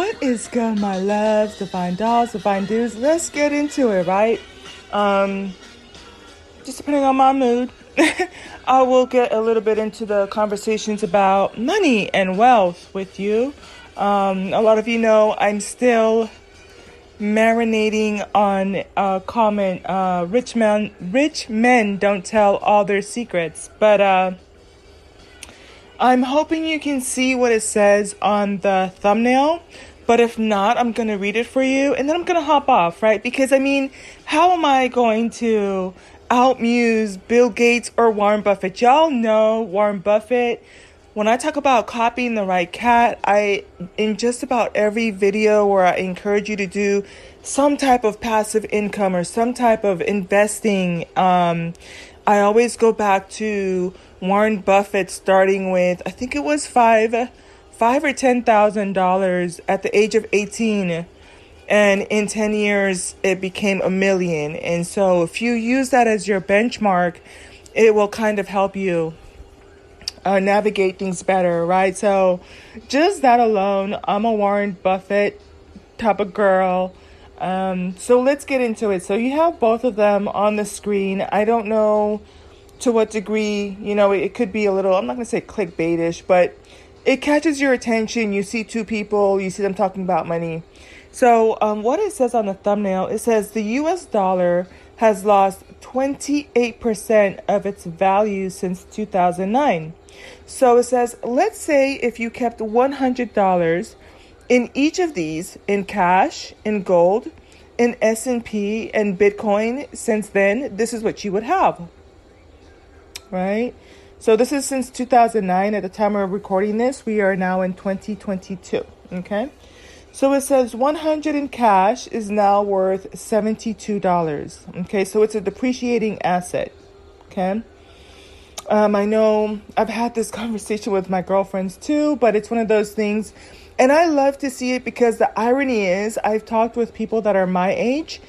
What is good, my loves, divine dolls, divine dudes? Let's get into it, right? Um, just depending on my mood, I will get a little bit into the conversations about money and wealth with you. Um, a lot of you know I'm still marinating on a comment uh, rich men rich men don't tell all their secrets but uh, i'm hoping you can see what it says on the thumbnail but if not i'm gonna read it for you and then i'm gonna hop off right? Because i mean how am i going to outmuse bill gates or warren buffett? Y'all know warren buffett. When I talk about copying the right cat, I in just about every video where I encourage you to do some type of passive income or some type of investing, um, I always go back to Warren Buffett starting with I think it was five, five or ten thousand dollars at the age of eighteen, and in ten years it became a million. And so if you use that as your benchmark, it will kind of help you uh, navigate things better, right? So, just that alone, I'm a Warren Buffett type of girl. Um, so, let's get into it. So, you have both of them on the screen. I don't know to what degree, you know, it could be a little, I'm not going to say clickbaitish, but it catches your attention. You see two people, you see them talking about money. So, um, what it says on the thumbnail, it says the US dollar has lost 28% of its value since 2009. So it says, let's say if you kept $100 in each of these in cash, in gold, in S&P and Bitcoin since then, this is what you would have. Right? So this is since 2009 at the time of recording this. We are now in 2022, okay? So it says 100 in cash is now worth $72. Okay, so it's a depreciating asset. Okay. Um, I know I've had this conversation with my girlfriends too, but it's one of those things. And I love to see it because the irony is, I've talked with people that are my age,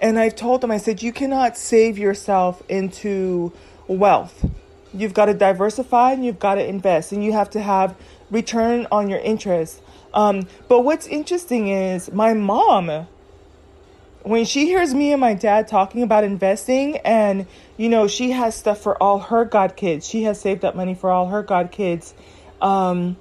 and I've told them, I said, you cannot save yourself into wealth. You've got to diversify and you've got to invest, and you have to have return on your interest. Um, but what's interesting is my mom, when she hears me and my dad talking about investing, and you know, she has stuff for all her God kids, she has saved up money for all her God kids. Um,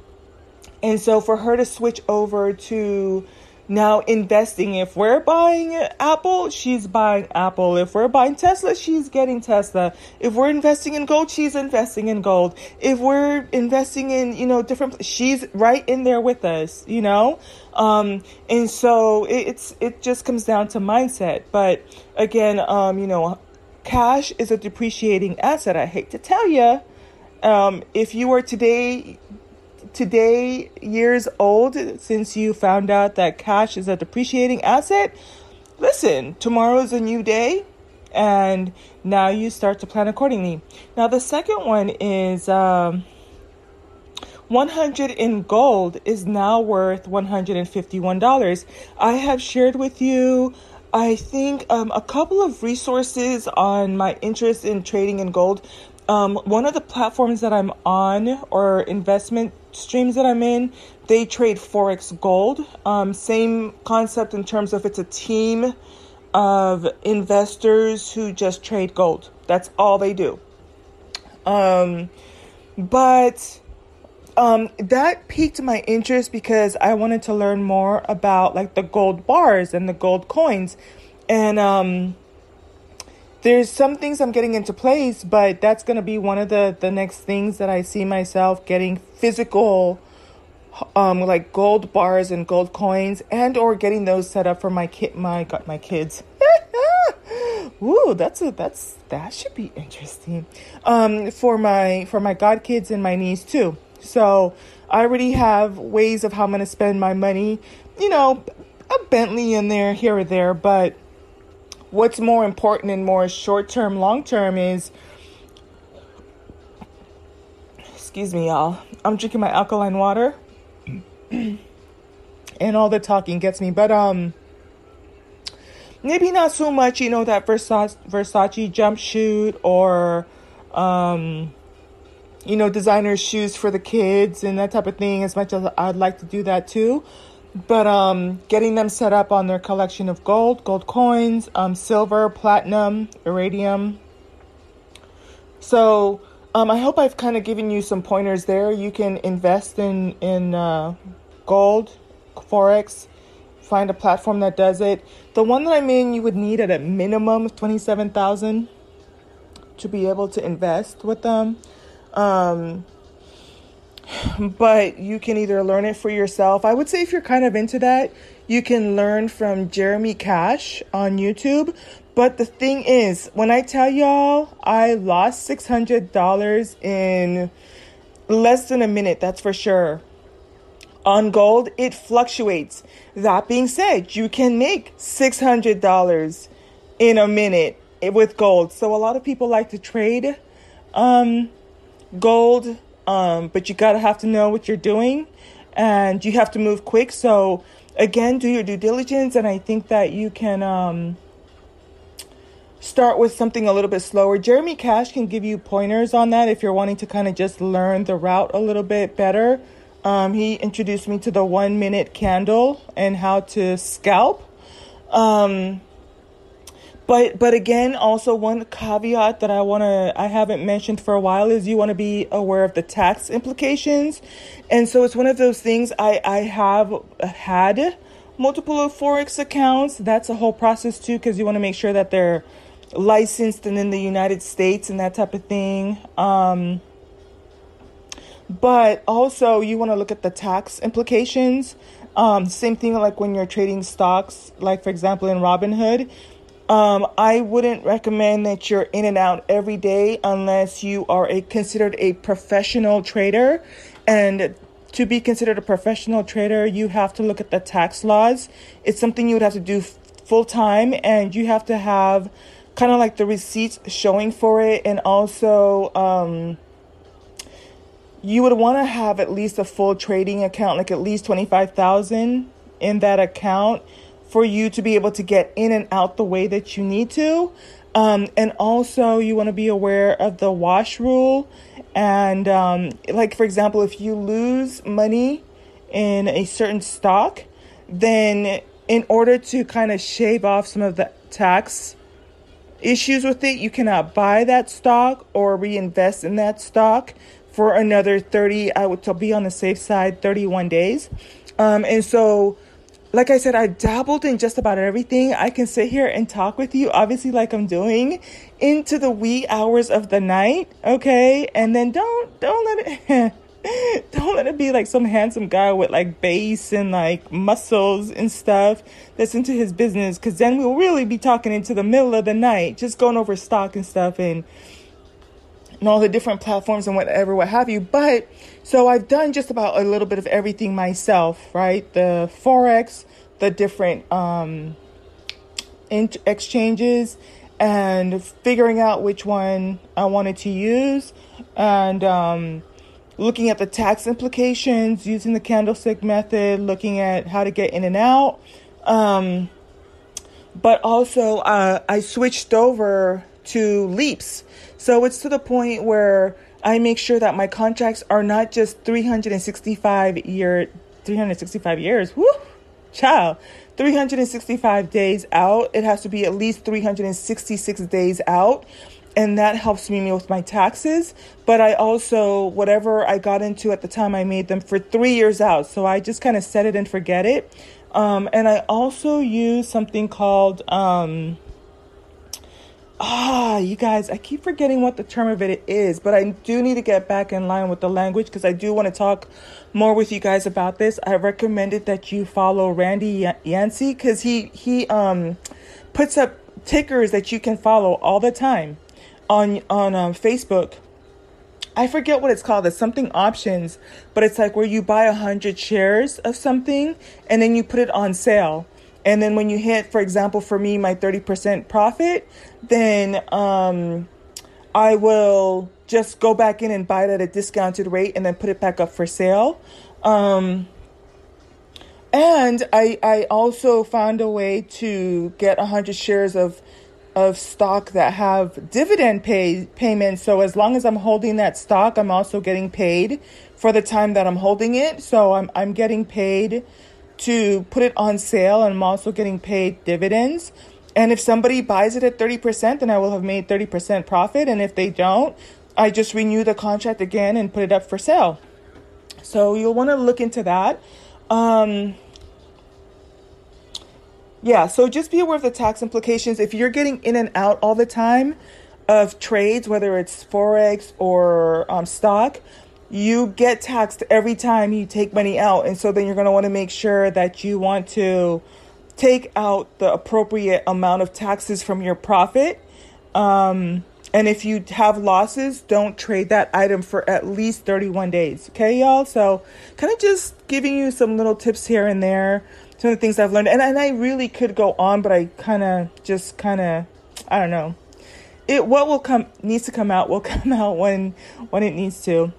and so for her to switch over to now, investing, if we're buying Apple, she's buying Apple. If we're buying Tesla, she's getting Tesla. If we're investing in gold, she's investing in gold. If we're investing in, you know, different, she's right in there with us, you know? Um, and so it's, it just comes down to mindset. But again, um, you know, cash is a depreciating asset. I hate to tell you. Um, if you were today today years old since you found out that cash is a depreciating asset, listen, tomorrow is a new day and now you start to plan accordingly. Now, the second one is um, 100 in gold is now worth $151. I have shared with you. I think um, a couple of resources on my interest in trading in gold. Um, one of the platforms that I'm on or investment streams that I'm in, they trade Forex Gold. Um, same concept in terms of it's a team of investors who just trade gold. That's all they do. Um, but um, that piqued my interest because I wanted to learn more about like the gold bars and the gold coins. And um, there's some things I'm getting into place, but that's going to be one of the the next things that I see myself getting physical um like gold bars and gold coins and or getting those set up for my kid my got my kids. Ooh, that's a that's that should be interesting. Um for my for my god kids and my niece too. So, I already have ways of how I'm going to spend my money. You know, a Bentley in there here or there, but what's more important and more short term, long term is excuse me, y'all. I'm drinking my alkaline water. and all the talking gets me, but um maybe not so much, you know, that Versace Versace jumpsuit or um you know, designer shoes for the kids and that type of thing as much as I'd like to do that too. But um, getting them set up on their collection of gold, gold coins, um, silver, platinum, iridium. So um, I hope I've kind of given you some pointers there. You can invest in in uh, gold, forex, find a platform that does it. The one that I'm in, you would need at a minimum of twenty seven thousand to be able to invest with them. Um, but you can either learn it for yourself. I would say if you're kind of into that, you can learn from Jeremy Cash on YouTube. But the thing is, when I tell y'all I lost $600 in less than a minute, that's for sure. On gold, it fluctuates. That being said, you can make $600 in a minute with gold. So a lot of people like to trade um, gold um, but you gotta have to know what you're doing and you have to move quick. So again, do your due diligence, and I think that you can um, start with something a little bit slower. Jeremy Cash can give you pointers on that if you're wanting to kind of just learn the route a little bit better. Um, he introduced me to the one minute candle and how to scalp. Um, but but again, also one caveat that I want to I haven't mentioned for a while is you want to be aware of the tax implications. And so it's one of those things I I have had multiple forex accounts. That's a whole process too cuz you want to make sure that they're licensed and in the United States and that type of thing. Um but also you want to look at the tax implications. Um, same thing like when you're trading stocks, like for example in Robinhood, um, I wouldn't recommend that you're in and out every day unless you are a considered a professional trader. And to be considered a professional trader, you have to look at the tax laws. It's something you would have to do full time, and you have to have kind of like the receipts showing for it, and also um, you would want to have at least a full trading account, like at least twenty five thousand in that account for you to be able to get in and out the way that you need to. Um, and also, you want to be aware of the wash rule. And, um, like, for example, if you lose money in a certain stock, then in order to kind of shave off some of the tax issues with it, you cannot buy that stock or reinvest in that stock for another 30, I would be on the safe side, 31 days. Um, and so, like I said, I dabbled in just about everything. I can sit here and talk with you, obviously, like I'm doing, into the wee hours of the night, okay? And then don't don't let it don't let it be like some handsome guy with like bass and like muscles and stuff that's into his business, because then we'll really be talking into the middle of the night, just going over stock and stuff and and all the different platforms and whatever, what have you. But so I've done just about a little bit of everything myself, right? The forex, the different um, in- exchanges, and figuring out which one I wanted to use, and um, looking at the tax implications, using the candlestick method, looking at how to get in and out. Um, but also, uh, I switched over to leaps. So it's to the point where I make sure that my contracts are not just 365 year 365 years. Whoo! Child. 365 days out. It has to be at least 366 days out. And that helps me with my taxes. But I also, whatever I got into at the time, I made them for three years out. So I just kind of set it and forget it. Um, and I also use something called, um, ah, you guys, I keep forgetting what the term of it is, but I do need to get back in line with the language because I do want to talk more with you guys about this. I recommended that you follow Randy Yancey because he he um puts up tickers that you can follow all the time on on um, Facebook. I forget what it's called. It's something options, but it's like where you buy a hundred shares of something and then you put it on sale. And then when you hit, for example, for me, my 30% profit, then um, I will just go back in and buy it at a discounted rate and then put it back up for sale. Um, and I, I also found a way to get 100 shares of of stock that have dividend pay payments. So as long as I'm holding that stock, I'm also getting paid for the time that I'm holding it. So I'm I'm getting paid to put it on sale and I'm also getting paid dividends. And if somebody buys it at 30%, then I will have made 30% profit. And if they don't, I just renew the contract again and put it up for sale. So you'll want to look into that. Um, yeah, so just be aware of the tax implications. If you're getting in and out all the time of trades, whether it's Forex or um, stock, you get taxed every time you take money out. And so then you're going to want to make sure that you want to take out the appropriate amount of taxes from your profit. Um, and if you have losses, don't trade that item for at least 31 days. Okay, y'all? So, kind of just giving you some little tips here and there, some of the things I've learned. And, and I really could go on, but I kind of just kind of, I don't know. It what will come needs to come out will come out when when it needs to.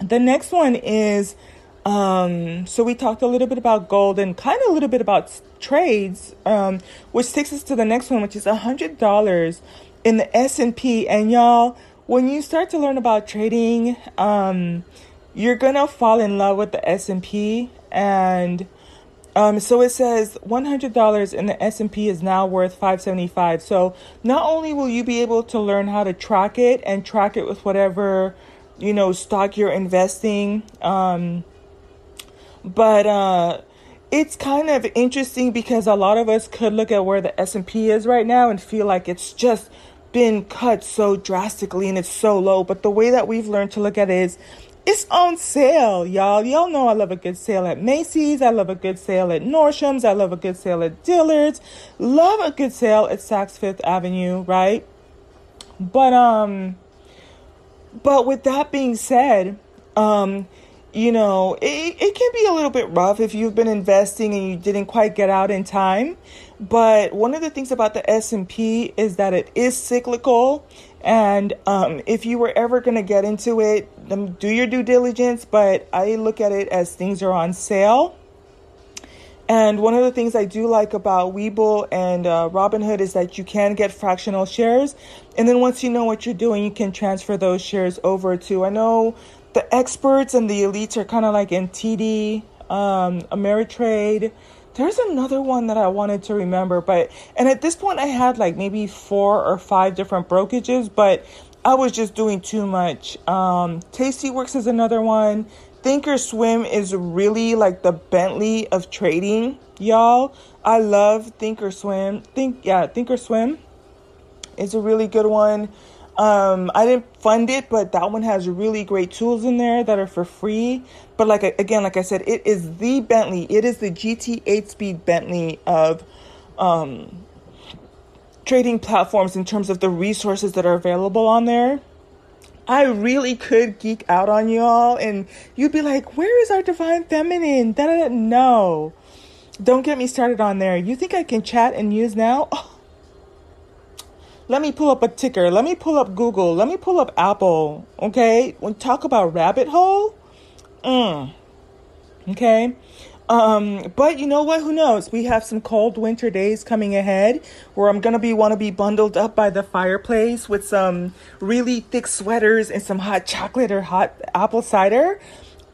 The next one is um, so we talked a little bit about gold and kind of a little bit about trades, um, which takes us to the next one, which is hundred dollars in the S&P and y'all when you start to learn about trading um, you're gonna fall in love with the S&P and um, so it says $100 in the S&P is now worth 575 so not only will you be able to learn how to track it and track it with whatever you know stock you're investing um, but uh, it's kind of interesting because a lot of us could look at where the S&P is right now and feel like it's just been cut so drastically and it's so low. But the way that we've learned to look at it is it's on sale, y'all. Y'all know I love a good sale at Macy's. I love a good sale at Nordstrom's. I love a good sale at Dillard's. Love a good sale at Saks Fifth Avenue, right? But um but with that being said, um you know, it, it can be a little bit rough if you've been investing and you didn't quite get out in time. But one of the things about the S&P is that it is cyclical. And um, if you were ever going to get into it, do your due diligence. But I look at it as things are on sale. And one of the things I do like about Webull and uh, Robinhood is that you can get fractional shares. And then once you know what you're doing, you can transfer those shares over to. I know the experts and the elites are kind of like in TD, um, Ameritrade. There's another one that I wanted to remember, but and at this point I had like maybe four or five different brokerages, but I was just doing too much. Um, Tastyworks is another one. Thinkorswim is really like the Bentley of trading, y'all. I love Thinkorswim. Think yeah, Thinkorswim is a really good one. Um, I didn't fund it, but that one has really great tools in there that are for free. But like again, like I said, it is the Bentley. It is the GT 8-speed Bentley of um, trading platforms in terms of the resources that are available on there. I really could geek out on you all, and you'd be like, "Where is our divine feminine?" Da da. No, don't get me started on there. You think I can chat and use now? Oh let me pull up a ticker. Let me pull up Google. Let me pull up Apple. Okay? When talk about rabbit hole, mm. okay? Um, but you know what? Who knows? We have some cold winter days coming ahead where I'm gonna be want to be bundled up by the fireplace with some really thick sweaters and some hot chocolate or hot apple cider.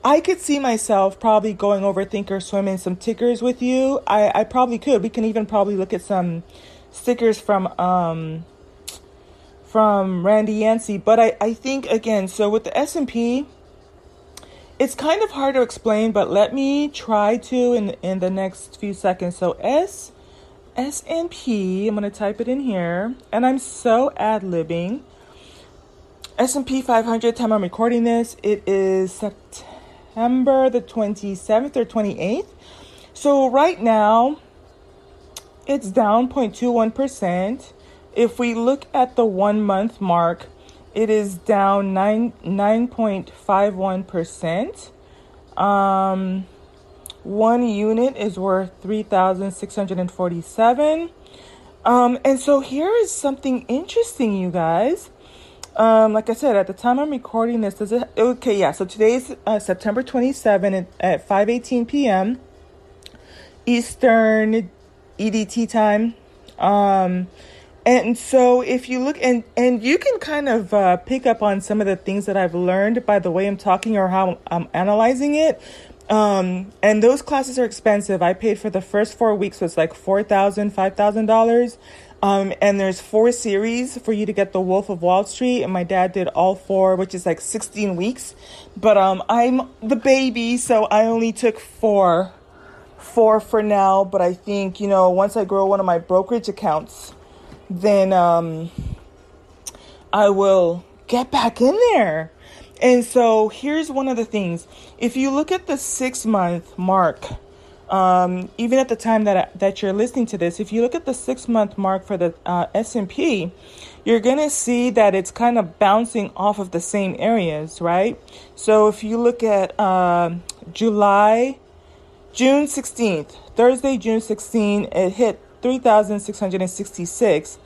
I could see myself probably going over Thinkorswim and some tickers with you. I, I probably could. We can even probably look at some stickers from um from Randy Yancey. But I, I think again, so with the S&P, it's kind of hard to explain, but let me try to in in the next few seconds. So S S and P, I'm gonna type it in here, and I'm so ad libbing. S&P 500. Time I'm recording this, it is September the 27th or 28th. So right now, it's down 0.21 percent. If we look at the one month mark, it is down 9, 9.51%. Um, one unit is worth 3,647. Um, and so here is something interesting, you guys. Um, like I said, at the time I'm recording this, does it? Okay, yeah. So today's uh, September 27 at, at 5:18 p.m. Eastern EDT time. Um, and so if you look and and you can kind of uh, pick up on some of the things that I've learned by the way I'm talking or how I'm analyzing it. Um, and those classes are expensive. I paid for the first four weeks was like four thousand, five thousand dollars. Um, and there's four series for you to get the Wolf of Wall Street, and my dad did all four, which is like 16 weeks. But um, I'm the baby, so I only took four, four for now. But I think you know once I grow one of my brokerage accounts, then um, I will get back in there. And so here's one of the things: if you look at the six month mark um, even at the time that that you're listening to this, if you look at the six month mark for the uh, S and P, you're gonna see that it's kind of bouncing off of the same areas, right? So if you look at uh, July, June 16th, Thursday, June 16th, it hit 3,666.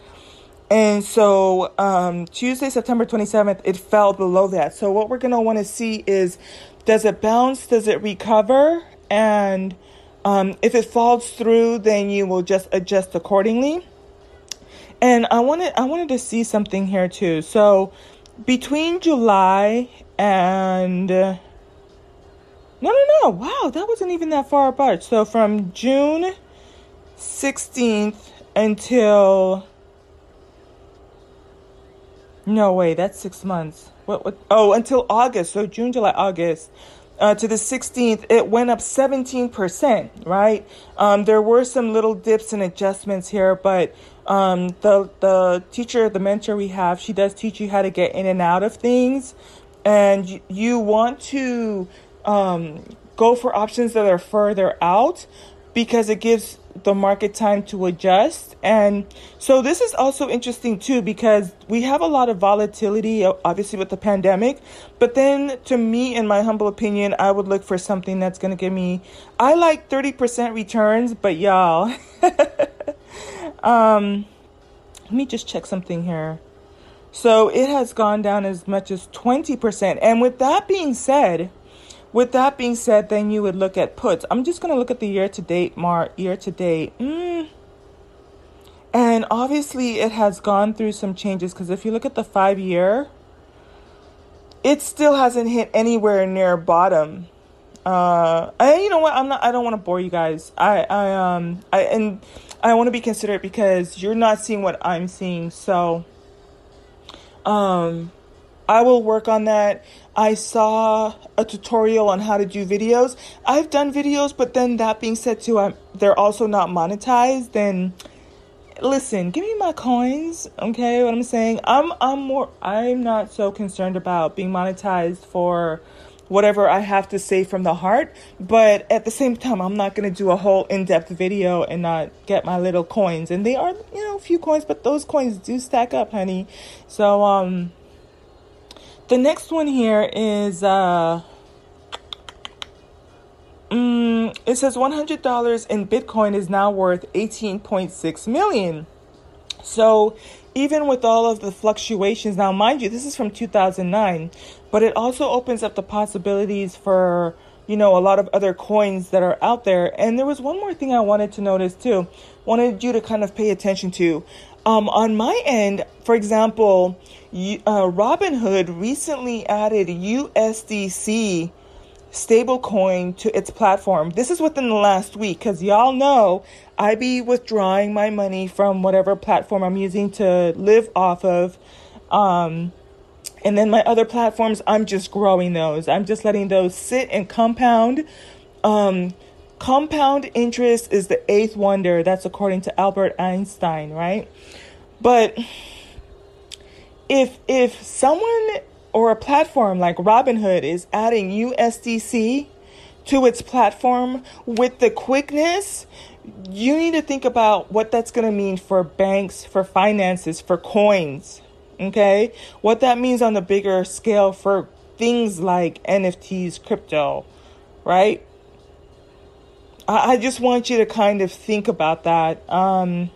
And so um, Tuesday, September 27th, it fell below that. So what we're going to want to see is does it bounce? Does it recover? And um, if it falls through, then you will just adjust accordingly. And I wanted I wanted to see something here too. So between July and uh, no no no wow that wasn't even that far apart. So from June 16th until no way that's six months. What what oh until August. So June July August uh, to the 16th, it went up 17%, right? Um, there were some little dips and adjustments here, but um, the, the teacher, the mentor we have, she does teach you how to get in and out of things. And you, you want to um, go for options that are further out because it gives the market time to adjust. And so this is also interesting too because we have a lot of volatility, obviously, with the pandemic. But then, to me, in my humble opinion, I would look for something that's going to give me, I like 30% returns, but y'all, um, let me just check something here. So it has gone down as much as 20%. And with that being said, with that being said, then you would look at puts. I'm just going to look at the year to date mark, year to date. Mm. And obviously, it has gone through some changes because if you look at the five year, it still hasn't hit anywhere near bottom. Uh, and you know what? I'm not. I don't want to bore you guys. I, I, um, I, and I want to be considerate because you're not seeing what I'm seeing. So, um, I will work on that. I saw a tutorial on how to do videos. I've done videos, but then that being said too, I'm, they're also not monetized. Then listen, give me my coins, okay? What I'm saying, I'm I'm more I'm not so concerned about being monetized for whatever I have to say from the heart, but at the same time, I'm not going to do a whole in-depth video and not get my little coins. And they are, you know, a few coins, but those coins do stack up, honey. So um the next one here is uh mm, it says $100 in Bitcoin is now worth 18.6 million. So even with all of the fluctuations, now mind you, this is from 2009, but it also opens up the possibilities for you know a lot of other coins that are out there. And there was one more thing I wanted to notice too, wanted you to kind of pay attention to. Um, on my end, for example, uh, Robinhood recently added USDC stablecoin to its platform. This is within the last week because y'all know I be withdrawing my money from whatever platform I'm using to live off of. Um, and then my other platforms, I'm just growing those. I'm just letting those sit and compound. Um, compound interest is the eighth wonder. That's according to Albert Einstein, right? But if if someone or a platform like Robinhood is adding USDC to its platform with the quickness, you need to think about what that's going to mean for banks, for finances, for coins. Okay? What that means on the bigger scale for things like NFTs, crypto, right? I, I just want you to kind of think about that. Um,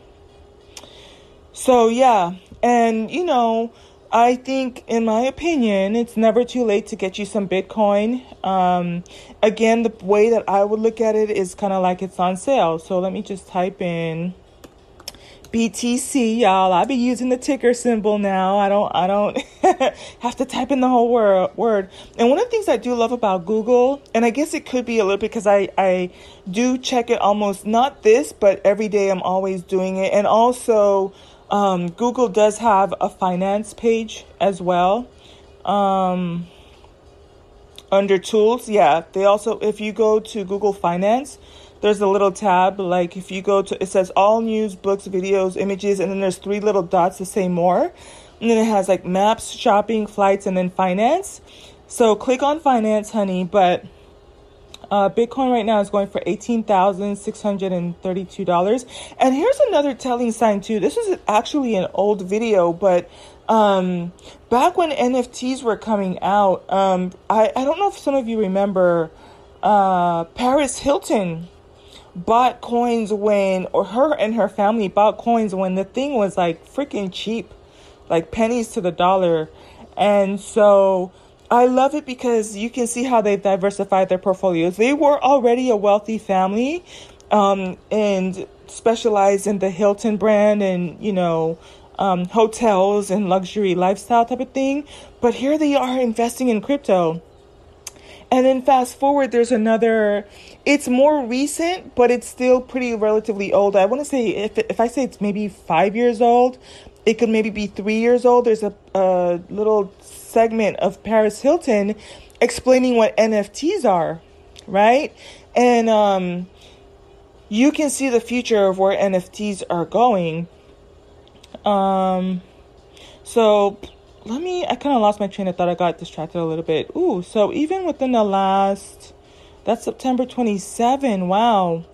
so, yeah. And, you know, I think, in my opinion, it's never too late to get you some Bitcoin. Um, again, the way that I would look at it is kind of like it's on sale. So let me just type in BTC, y'all. I be using the ticker symbol now. I don't I don't have to type in the whole word. And one of the things I do love about Google, and I guess it could be a little because I I do check it almost not this, but every day I'm always doing it. And also um, Google does have a finance page as well. Um, under tools, yeah. They also if you go to Google Finance, there's a little tab like if you go to it says all news books videos images and then there's three little dots to say more. And then it has like maps shopping flights and then finance. So click on finance honey but uh, bitcoin right now is going for $18632 and here's another telling sign too. This is actually an old video but um, back when nfts were coming out um, I, I don't know if some of you remember uh, paris hilton bought coins when, or her and her family bought coins when the thing was like freaking cheap, like pennies to the dollar. And so I love it because you can see how they've diversified their portfolios. They were already a wealthy family um, and specialized in the Hilton brand and, you know, um, hotels and luxury lifestyle type of thing. But here they are investing in crypto. And then fast forward, there's another. It's more recent, but it's still pretty relatively old. I want to say if if I say it's maybe five years old, it could maybe be three years old. There's a, a little segment of Paris Hilton explaining what NFTs are, right? And um, you can see the future of where NFTs are going. Um, so let me i kind of lost my train of thought. I got distracted a little bit. Ooh so even within the last that's september 27 wow.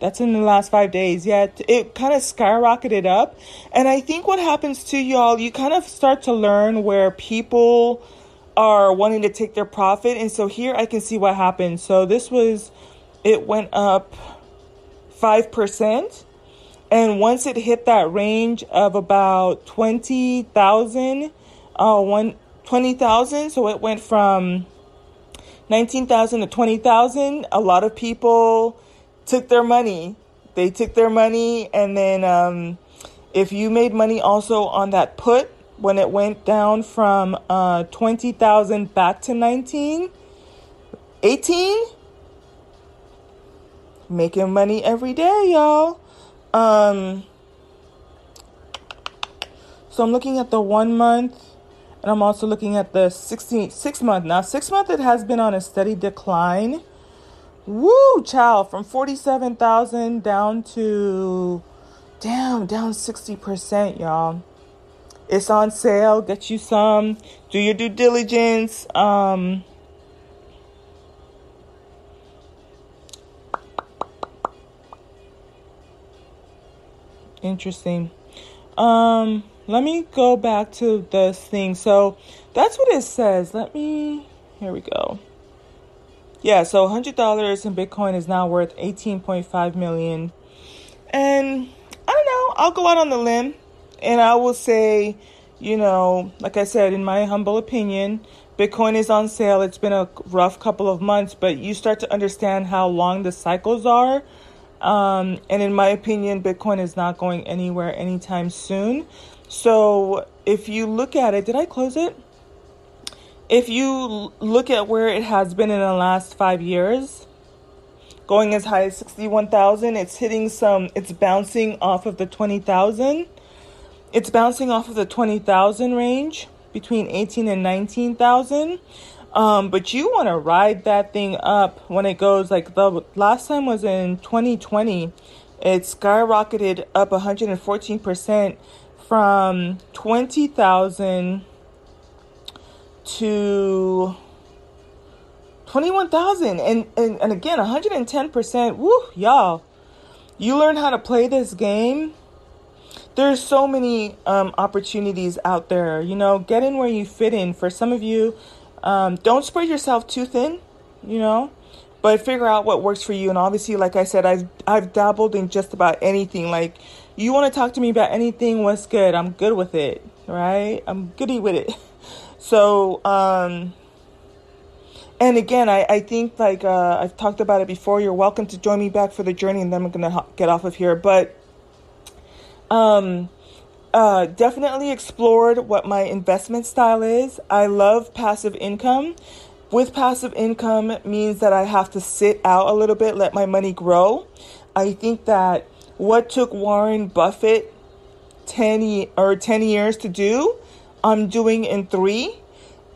That's in the last five days. Yeah it, it kind of skyrocketed up. And i think what happens to y'all you kind of start to learn where people are wanting to take their profit. And so here i can see what happened. So this was it went up 5% and once it hit that range of about 20,000, uh, one, 20,000, so it went from 19,000 to 20,000, a lot of people took their money. They took their money, and then um, if you made money also on that put, when it went down from uh, 20,000 back to 19, 18, making money every day, y'all. Um, so I'm looking at the one month and I'm also looking at the 16, six month. Now, six month, it has been on a steady decline. Woo, child, from 47,000 down to, damn, down 60%, y'all. It's on sale. Get you some. Do your due diligence. Um, Interesting. Um, let me go back to this thing. So that's what it says. Let me. Here we go. Yeah, so $100 in Bitcoin is now worth 18.5 million. And I don't know, I'll go out on the limb and I will say, you know, like I said, in my humble opinion, Bitcoin is on sale. It's been a rough couple of months, but you start to understand how long the cycles are um, and in my opinion, Bitcoin is not going anywhere anytime soon. So if you look at it, did I close it? If you look at where it has been in the last five years, going as high as 61,000, it's hitting some, it's bouncing off of the 20,000. It's bouncing off of the 20,000 range between 18 and 19,000. Um, but you want to ride that thing up when it goes like the last time was in 2020. It skyrocketed up 114% from 20,000 to 21,000 and, and and again 110% woo y'all. You learn how to play this game there's so many um, opportunities out there. You know get in where you fit in. For some of you um, don't spread yourself too thin, you know, but figure out what works for you. And obviously, like I said, I've I've dabbled in just about anything. Like you want to talk to me about anything, what's good? I'm good with it, right? I'm goody with it. So, um, and again, I, I think like uh, I've talked about it before. You're welcome to join me back for the journey, and then I'm gonna get off of here. But Um, uh, definitely explored what my investment style is. I love passive income. With passive income means that I have to sit out a little bit, let my money grow. I think that what took Warren Buffett 10 or 10 years to do, I'm doing in 3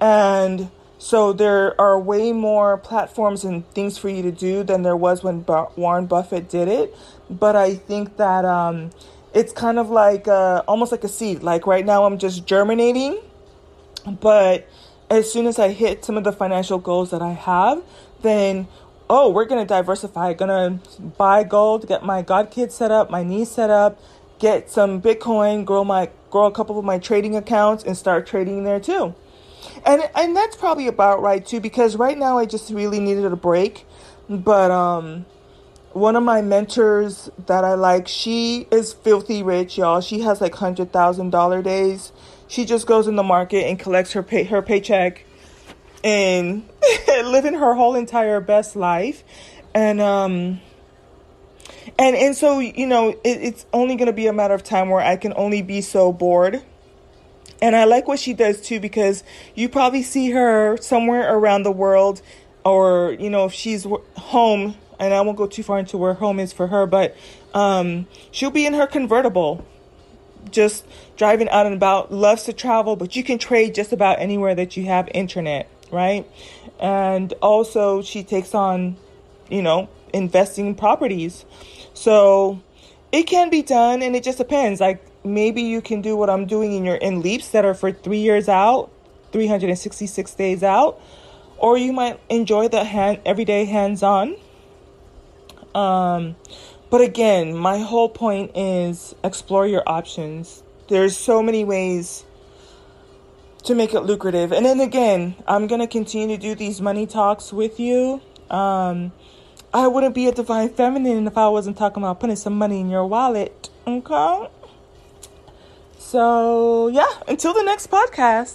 and so there are way more platforms and things for you to do than there was when Warren Buffett did it. But I think that um, it's kind of like uh, almost like a seed. Like right now, I'm just germinating. But as soon as I hit some of the financial goals that I have, then oh, we're gonna diversify. Gonna buy gold, get my god kid set up, my niece set up, get some Bitcoin, grow my grow a couple of my trading accounts, and start trading there too. And and that's probably about right too, because right now I just really needed a break. But um one of my mentors that I like, she is filthy rich, y'all. She has like hundred thousand dollar days. She just goes in the market and collects her pay her paycheck and living her whole entire best life. And um and and so you know it, it's only to be a matter of time where I can only be so bored. And I like what she does too because you probably see her somewhere around the world or you know if she's home and I won't go too far into where home is for her, but um, she'll be in her convertible, just driving out and about. Loves to travel, but you can trade just about anywhere that you have internet, right? And also, she takes on, you know, investing properties. So it can be done, and it just depends. Like maybe you can do what I'm doing in your in leaps that are for three years out, 366 days out, or you might enjoy the hand everyday hands on um, but again, my whole point is explore your options. There's so many ways to make it lucrative. And then again, I'm going to continue to do these money talks with you. Um, I wouldn't be a divine feminine if I wasn't talking about putting some money in your wallet. Okay? So, yeah, until the next podcast.